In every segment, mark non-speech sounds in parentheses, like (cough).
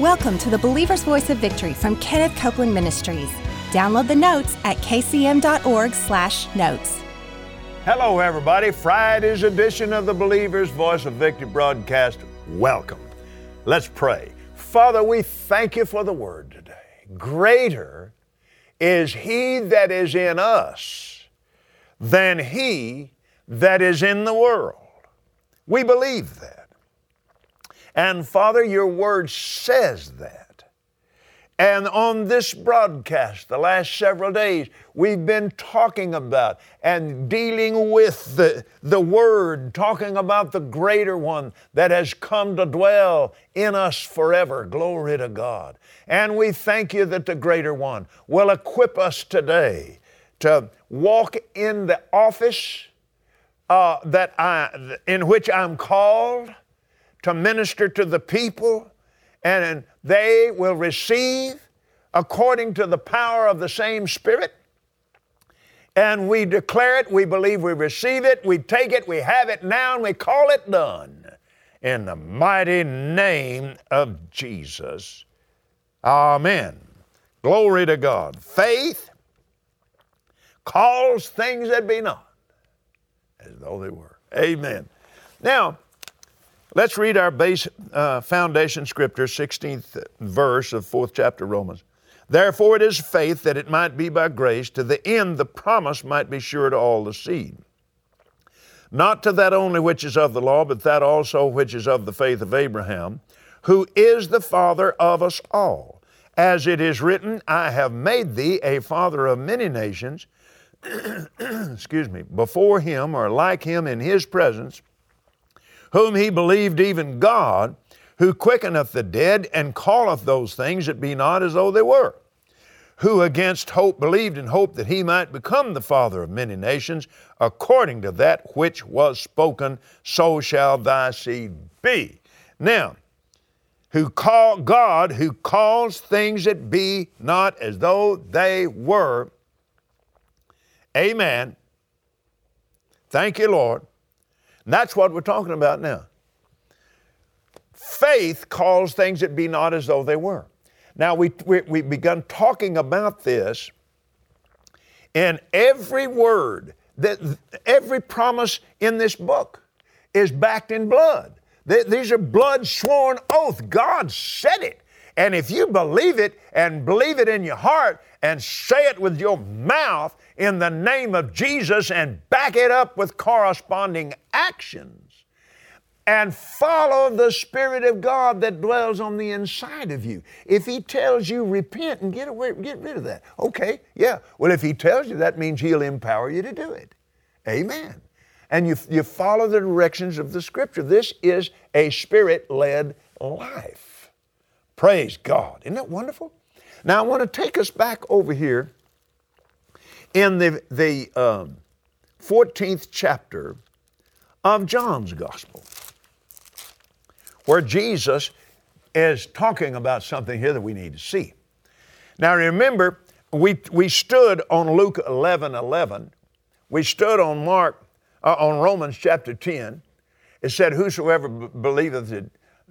Welcome to the Believer's Voice of Victory from Kenneth Copeland Ministries. Download the notes at kcm.org/notes. Hello, everybody. Friday's edition of the Believer's Voice of Victory broadcast. Welcome. Let's pray. Father, we thank you for the word today. Greater is He that is in us than He that is in the world. We believe that. And Father, your word says that. And on this broadcast, the last several days, we've been talking about and dealing with the, the Word, talking about the greater one that has come to dwell in us forever. Glory to God. And we thank you that the greater one will equip us today to walk in the office uh, that I, in which I'm called to minister to the people, and they will receive according to the power of the same Spirit. And we declare it, we believe we receive it, we take it, we have it now, and we call it done. In the mighty name of Jesus. Amen. Glory to God. Faith calls things that be not as though they were. Amen. Now, Let's read our base uh, foundation scripture, 16th verse of 4th chapter Romans. Therefore it is faith that it might be by grace, to the end the promise might be sure to all the seed. Not to that only which is of the law, but that also which is of the faith of Abraham, who is the father of us all. As it is written, I have made thee a father of many nations, (clears throat) excuse me, before him or like him in his presence whom he believed even God, who quickeneth the dead and calleth those things that be not as though they were, who against hope believed in hope that he might become the father of many nations, according to that which was spoken, so shall thy seed be. Now, who call God who calls things that be not as though they were. Amen. Thank you, Lord. And that's what we're talking about now. Faith calls things that be not as though they were. Now, we, we, we begun talking about this, and every word, that every promise in this book is backed in blood. These are blood sworn oath. God said it. And if you believe it and believe it in your heart and say it with your mouth in the name of Jesus and back it up with corresponding actions and follow the Spirit of God that dwells on the inside of you. If He tells you repent and get away, get rid of that, okay, yeah. Well, if He tells you that means He'll empower you to do it. Amen. And you, you follow the directions of the Scripture. This is a Spirit led life. Praise God. Isn't that wonderful? Now, I want to take us back over here in the, the um, 14th chapter of John's Gospel, where Jesus is talking about something here that we need to see. Now, remember, we, we stood on Luke 11 11. We stood on Mark, uh, on Romans chapter 10. It said, Whosoever b- believeth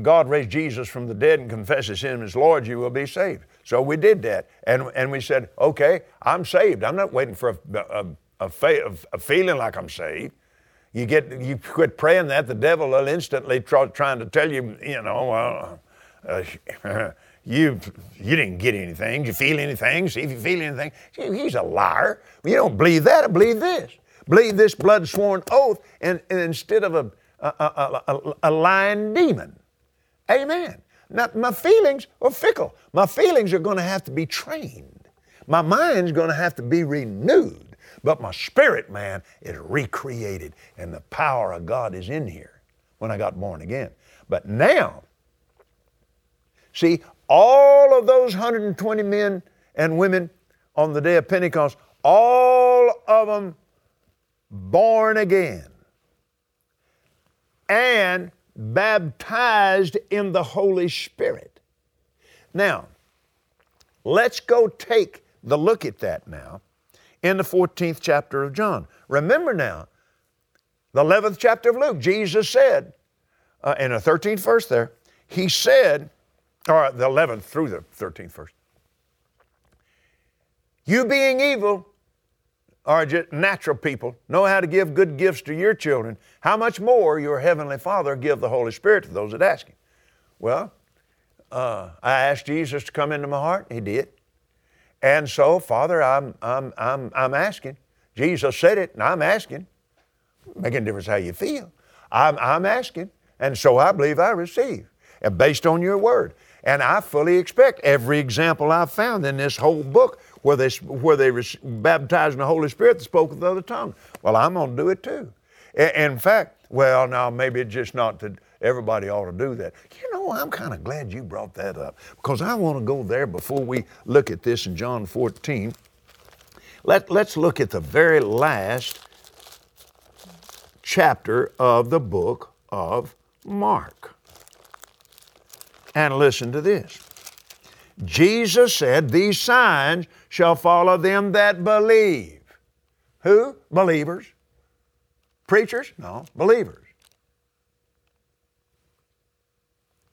God raised Jesus from the dead and confesses Him as Lord, you will be saved. So we did that. And, and we said, okay, I'm saved. I'm not waiting for a, a, a, fa- a feeling like I'm saved. You get you quit praying that, the devil will instantly try, trying to tell you, you know, well, uh, (laughs) you you didn't get anything. Did you feel anything? See if you feel anything. He's a liar. You don't believe that. Believe this. Believe this blood sworn oath, and, and instead of a, a, a, a lying demon. Amen. Now, my feelings are fickle. My feelings are going to have to be trained. My mind's going to have to be renewed. But my spirit, man, is recreated, and the power of God is in here when I got born again. But now, see, all of those 120 men and women on the day of Pentecost, all of them born again. And baptized in the Holy Spirit. Now, let's go take the look at that now in the 14th chapter of John. Remember now, the 11th chapter of Luke, Jesus said, uh, in the 13th verse there, He said, or the 11th through the 13th verse. You being evil, are just natural people, know how to give good gifts to your children, how much more your Heavenly Father give the Holy Spirit to those that ask Him? Well, uh, I asked Jesus to come into my heart, He did. And so, Father, I'm, I'm, I'm, I'm asking. Jesus said it, and I'm asking. Making a difference how you feel. I'm, I'm asking. And so I believe I receive, and based on your word. And I fully expect every example I've found in this whole book where they, where they baptized in the Holy Spirit that spoke with other tongues. Well, I'm going to do it too. In fact, well, now maybe it's just not that everybody ought to do that. You know, I'm kind of glad you brought that up because I want to go there before we look at this in John 14. Let, let's look at the very last chapter of the book of Mark. And listen to this. Jesus said, These signs shall follow them that believe. Who? Believers. Preachers? No, believers.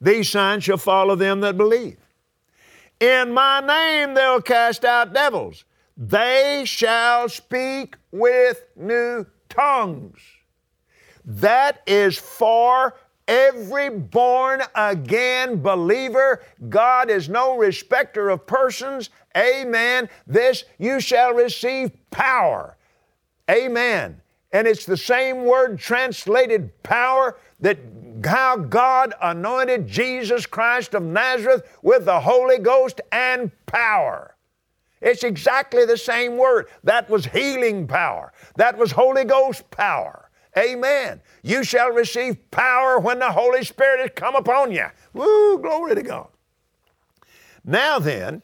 These signs shall follow them that believe. In my name they'll cast out devils. They shall speak with new tongues. That is for Every born again believer, God is no respecter of persons. Amen. This you shall receive power. Amen. And it's the same word translated power that how God anointed Jesus Christ of Nazareth with the Holy Ghost and power. It's exactly the same word. That was healing power. That was Holy Ghost power. Amen. You shall receive power when the Holy Spirit has come upon you. Woo, glory to God. Now then,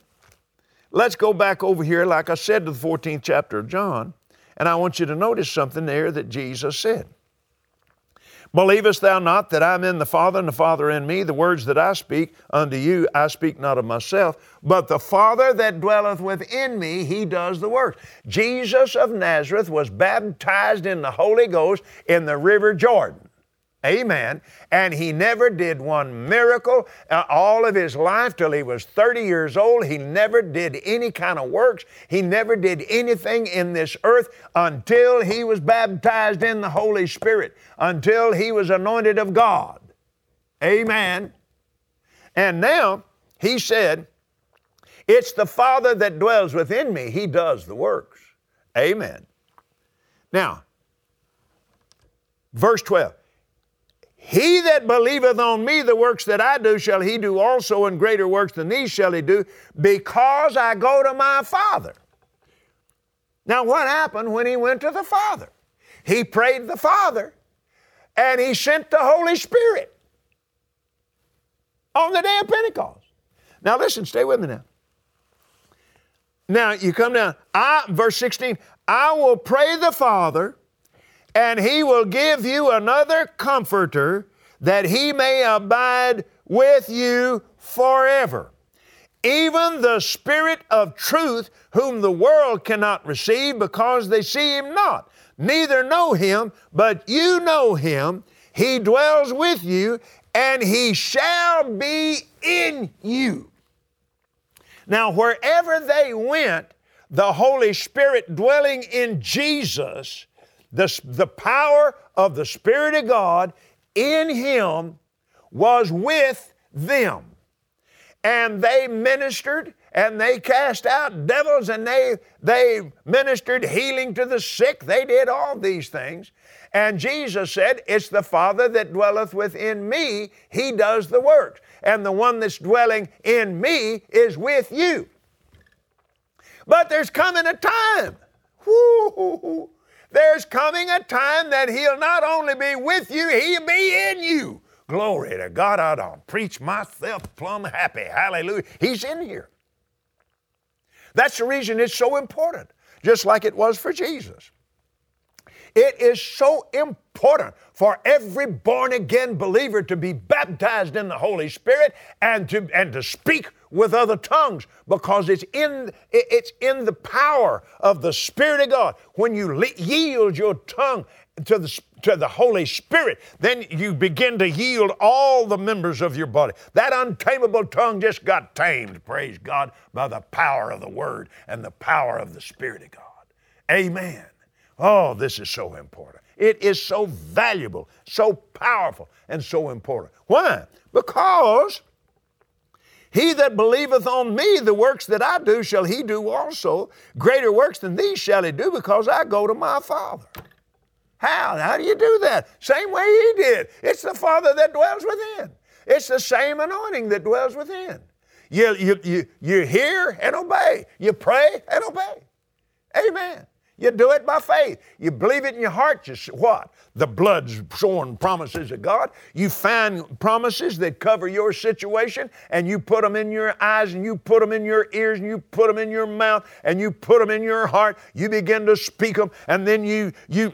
let's go back over here, like I said, to the 14th chapter of John, and I want you to notice something there that Jesus said. Believest thou not that I'm in the Father and the Father in me? The words that I speak unto you, I speak not of myself, but the Father that dwelleth within me, he does the works. Jesus of Nazareth was baptized in the Holy Ghost in the River Jordan. Amen. And he never did one miracle uh, all of his life till he was 30 years old. He never did any kind of works. He never did anything in this earth until he was baptized in the Holy Spirit, until he was anointed of God. Amen. And now he said, It's the Father that dwells within me. He does the works. Amen. Now, verse 12. He that believeth on me, the works that I do, shall he do also, and greater works than these shall he do, because I go to my Father. Now, what happened when he went to the Father? He prayed the Father, and he sent the Holy Spirit on the day of Pentecost. Now, listen, stay with me now. Now, you come down, I, verse 16, I will pray the Father and he will give you another comforter that he may abide with you forever. Even the Spirit of truth, whom the world cannot receive because they see him not, neither know him, but you know him. He dwells with you, and he shall be in you. Now, wherever they went, the Holy Spirit dwelling in Jesus, the, the power of the Spirit of God in him was with them. And they ministered and they cast out devils and they, they ministered healing to the sick. They did all these things. And Jesus said, It's the Father that dwelleth within me, He does the works. And the one that's dwelling in me is with you. But there's coming a time. There's coming a time that He'll not only be with you, He'll be in you. Glory to God. I don't preach myself plumb happy. Hallelujah. He's in here. That's the reason it's so important, just like it was for Jesus. It is so important for every born again believer to be baptized in the Holy Spirit and to, and to speak with other tongues because it's in, it's in the power of the Spirit of God. When you yield your tongue to the, to the Holy Spirit, then you begin to yield all the members of your body. That untamable tongue just got tamed, praise God, by the power of the Word and the power of the Spirit of God. Amen. Oh, this is so important. It is so valuable, so powerful, and so important. Why? Because he that believeth on me, the works that I do, shall he do also. Greater works than these shall he do, because I go to my Father. How? How do you do that? Same way he did. It's the Father that dwells within. It's the same anointing that dwells within. You, you, you, you hear and obey. You pray and obey. Amen. You do it by faith. You believe it in your heart. You what? The blood sworn promises of God. You find promises that cover your situation and you put them in your eyes and you put them in your ears and you put them in your mouth and you put them in your heart. You begin to speak them and then you you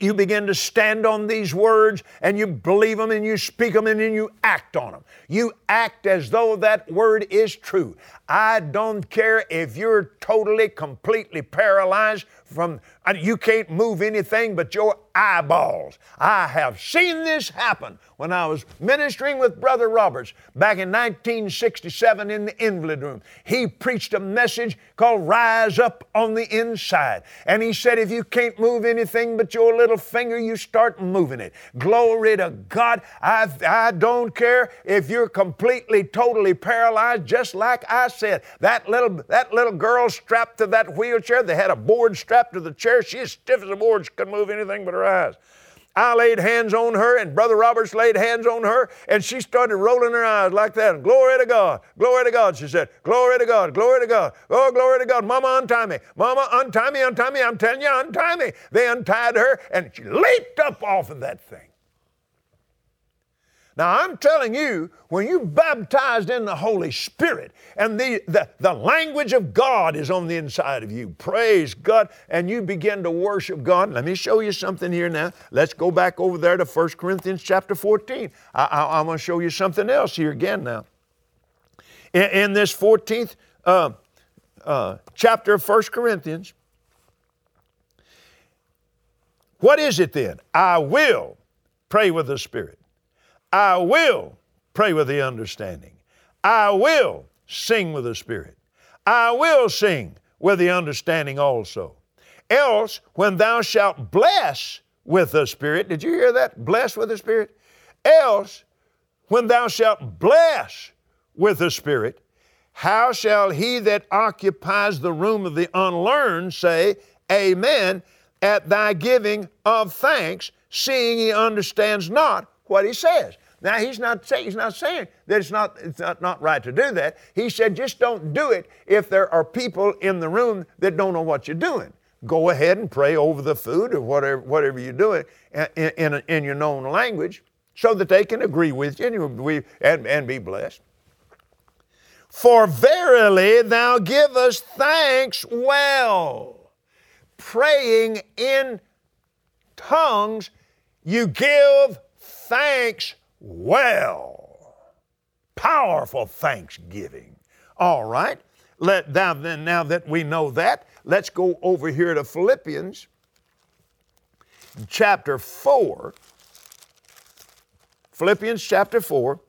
you begin to stand on these words and you believe them and you speak them and then you act on them. You act as though that word is true. I don't care if you're totally, completely paralyzed from, you can't move anything but your eyeballs. I have seen this happen when I was ministering with Brother Roberts back in 1967 in the invalid room. He preached a message called Rise Up on the Inside. And he said, if you can't move anything but your little finger, you start moving it. Glory to God. I, I don't care if you're completely, totally paralyzed, just like I said. That little, that little girl strapped to that wheelchair, they had a board strapped to the chair. She She's stiff as a board. She couldn't move anything but her eyes. I laid hands on her, and Brother Roberts laid hands on her, and she started rolling her eyes like that. Glory to God, glory to God, she said. Glory to God, glory to God. Oh, glory to God. Mama, untie me. Mama, untie me, untie me. I'm telling you, untie me. They untied her, and she leaped up off of that thing. Now, I'm telling you, when you're baptized in the Holy Spirit and the, the, the language of God is on the inside of you, praise God, and you begin to worship God. Let me show you something here now. Let's go back over there to 1 Corinthians chapter 14. I, am going to show you something else here again now. In, in this 14th uh, uh, chapter of 1 Corinthians, what is it then? I will pray with the Spirit. I will pray with the understanding. I will sing with the Spirit. I will sing with the understanding also. Else, when thou shalt bless with the Spirit, did you hear that? Bless with the Spirit? Else, when thou shalt bless with the Spirit, how shall he that occupies the room of the unlearned say, Amen, at thy giving of thanks, seeing he understands not what he says? Now he's not saying he's not saying that it's not it's not, not right to do that. He said just don't do it if there are people in the room that don't know what you're doing. Go ahead and pray over the food or whatever whatever you're doing in, in, in your known language so that they can agree with you and, and, and be blessed. For verily thou givest thanks well, praying in tongues, you give thanks well. Powerful thanksgiving. All right. Let now then now that we know that, let's go over here to Philippians chapter 4. Philippians chapter 4,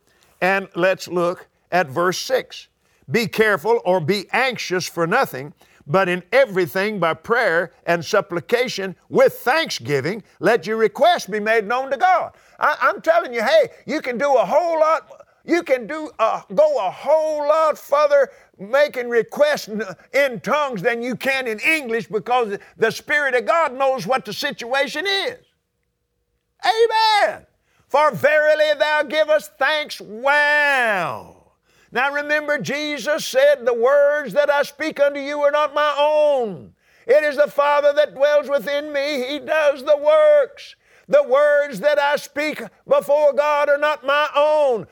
and let's look at verse 6. Be careful or be anxious for nothing, but in everything by prayer and supplication with thanksgiving, let your requests be made known to God. I, am telling you, hey, you can do a whole lot. You can do a, go a whole lot further making requests in tongues than you can in English because the Spirit of God knows what the situation is. Amen. For verily thou givest thanks well. Now remember, Jesus said, The words that I speak unto you are not my own. It is the Father that dwells within me. He does the works. The words that I speak before God are not my own.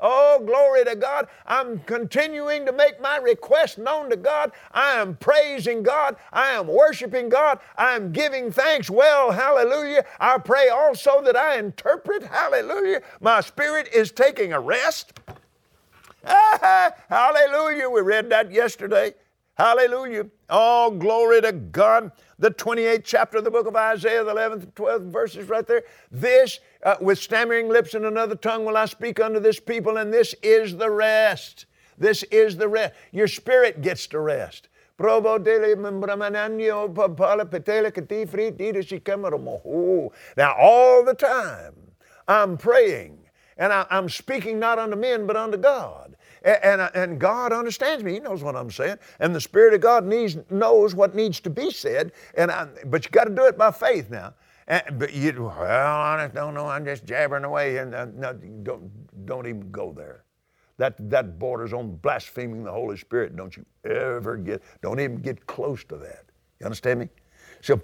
Oh, glory to God. I'm continuing to make my request known to God. I am praising God. I am worshiping God. I am giving thanks. Well, hallelujah. I pray also that I interpret. Hallelujah. My spirit is taking a rest. (laughs) hallelujah. We read that yesterday. Hallelujah. Oh, glory to God. The 28th chapter of the book of Isaiah, the 11th and 12th verses right there. This, uh, with stammering lips and another tongue, will I speak unto this people, and this is the rest. This is the rest. Your spirit gets to rest. Now, all the time, I'm praying and I, am speaking not unto men, but unto God. And, and, and, God understands me. He knows what I'm saying. And the Spirit of God needs, knows what needs to be said. And I, but you got to do it by faith now. And, but you, well, I just don't know. I'm just jabbering away. And uh, no, don't, don't even go there. That, that borders on blaspheming the Holy Spirit. Don't you ever get, don't even get close to that. You understand me? So,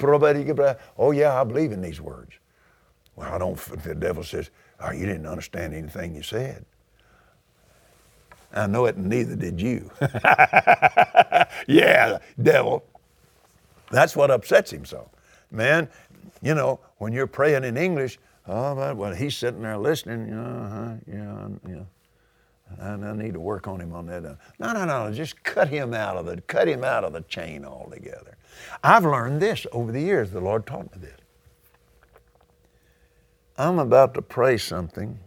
oh yeah, I believe in these words. Well, I don't, the devil says, oh, you didn't understand anything you said. I know it, and neither did you. (laughs) yeah, devil. That's what upsets him so. Man, you know, when you're praying in English, oh, well, he's sitting there listening, uh-huh, yeah, yeah. And I need to work on him on that. No, no, no, just cut him out of the, cut him out of the chain altogether. I've learned this over the years. The Lord taught me this. I'm about to pray something.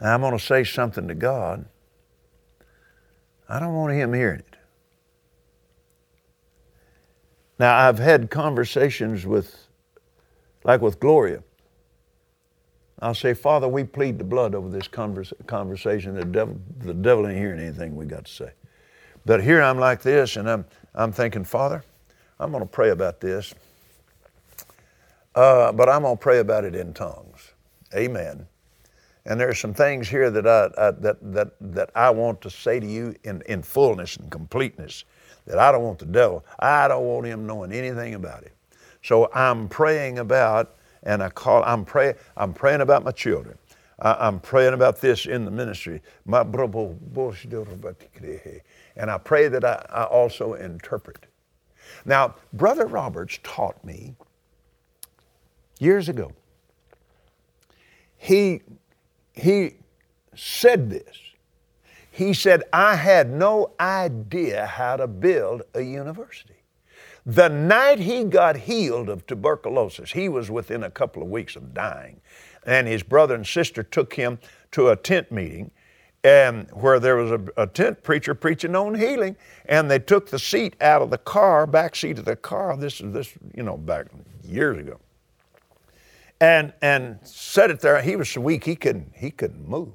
I'm going to say something to God. I don't want him hearing it. Now, I've had conversations with, like with Gloria. I'll say, Father, we plead the blood over this converse, conversation. The devil, the devil ain't hearing anything we got to say. But here I'm like this, and I'm, I'm thinking, Father, I'm going to pray about this, uh, but I'm going to pray about it in tongues. Amen. And there are some things here that I, I, that, that, that I want to say to you in, in fullness and completeness that I don't want the devil, I don't want him knowing anything about it. So I'm praying about and I call, I'm praying, I'm praying about my children. I, am praying about this in the ministry. And I pray that I, I also interpret. Now, Brother Roberts taught me years ago. He, he said this. He said, I had no idea how to build a university. The night he got healed of tuberculosis, he was within a couple of weeks of dying. And his brother and sister took him to a tent meeting and where there was a, a, tent preacher preaching on healing, and they took the seat out of the car, back seat of the car. This is this, you know, back years ago, and and set it there. He was so weak he couldn't he couldn't move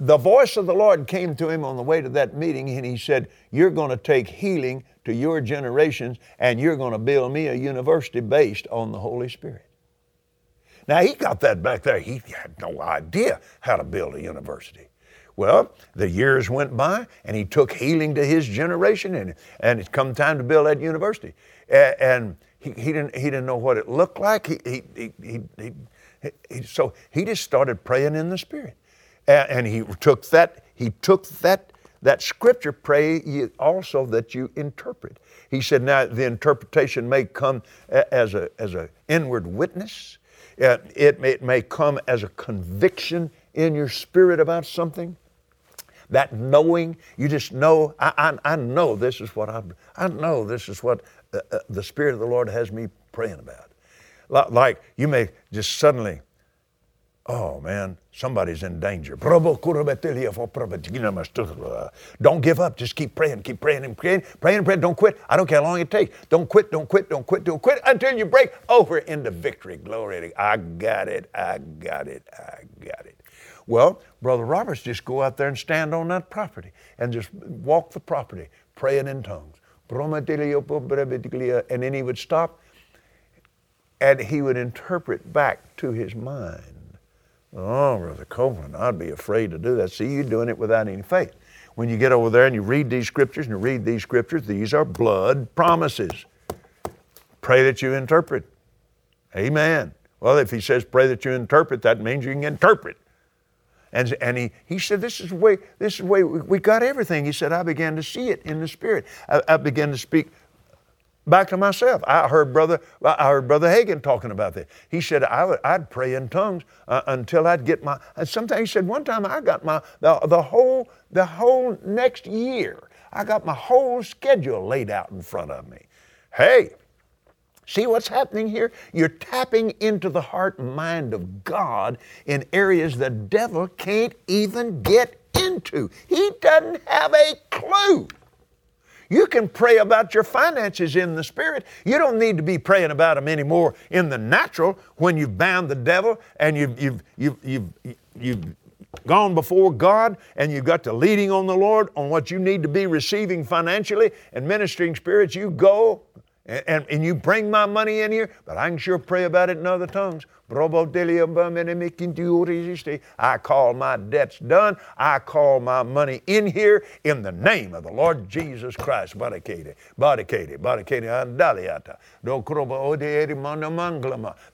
the voice of the Lord came to him on the way to that meeting, and he said, You're going to take healing to your generations, and you're going to build me a university based on the Holy Spirit. Now, he got that back there. He had no idea how to build a university. Well, the years went by, and he took healing to his generation, and, and it's come time to build that university. And, and he, he, didn't, he didn't know what it looked like. He, he, he, he, he, so he just started praying in the Spirit. And he took that he took that that scripture pray also that you interpret. He said now the interpretation may come as a as an inward witness. Uh, it may, it may come as a conviction in your spirit about something. That knowing you just know i, I, I know this is what i i know this is what uh, uh, the spirit of the lord has me praying about like you may just suddenly Oh man, somebody's in danger. Don't give up. Just keep praying, keep praying and praying, praying and praying. Don't quit. I don't care how long it takes. Don't quit, don't quit, don't quit, don't quit until you break over into victory. Glory. I got it, I got it, I got it. Well, Brother Roberts just go out there and stand on that property and just walk the property, praying in tongues. And then he would stop and he would interpret back to his mind Oh, Brother Copeland, I'd be afraid to do that. See, you're doing it without any faith. When you get over there and you read these scriptures and you read these scriptures, these are blood promises. Pray that you interpret. Amen. Well, if he says pray that you interpret, that means you can interpret. And, and he, he said, This is the way, this is the way we, we got everything. He said, I began to see it in the Spirit. I, I began to speak back to myself. I heard brother, I heard brother Hagin talking about this. He said I would, I'd pray in tongues uh, until I'd get my. And sometimes he said one time I got my the, the whole the whole next year. I got my whole schedule laid out in front of me. Hey, See what's happening here? You're tapping into the heart and mind of God in areas the devil can't even get into. He doesn't have a clue. You can pray about your finances in the spirit. You don't need to be praying about them anymore in the natural when you've bound the devil and you've, you've, you've, you've, you've gone before God and you've got the leading on the Lord on what you need to be receiving financially and ministering spirits. You go and, and, and, you bring my money in here, but I can sure pray about it in other tongues. I call my debts done. I call my money in here in the name of the Lord Jesus Christ.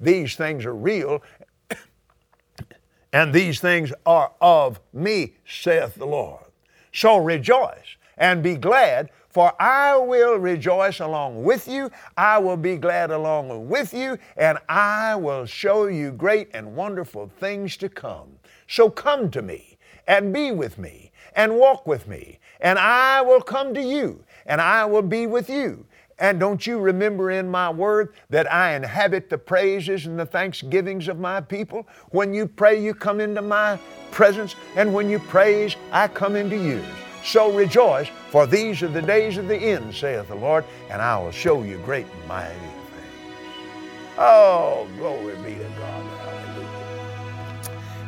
These things are real, (coughs) and these things are of me, saith the Lord. So rejoice and be glad for I will rejoice along with you, I will be glad along with you, and I will show you great and wonderful things to come. So come to me and be with me and walk with me, and I will come to you and I will be with you. And don't you remember in my word that I inhabit the praises and the thanksgivings of my people? When you pray, you come into my presence, and when you praise, I come into yours. So rejoice, for these are the days of the end, saith the Lord, and I will show you great and mighty things. Oh, glory be to God.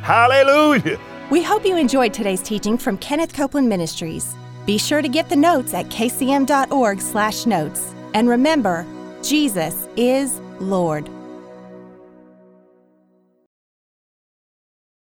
Hallelujah. Hallelujah. We hope you enjoyed today's teaching from Kenneth Copeland Ministries. Be sure to get the notes at kcm.org/notes. And remember, Jesus is Lord.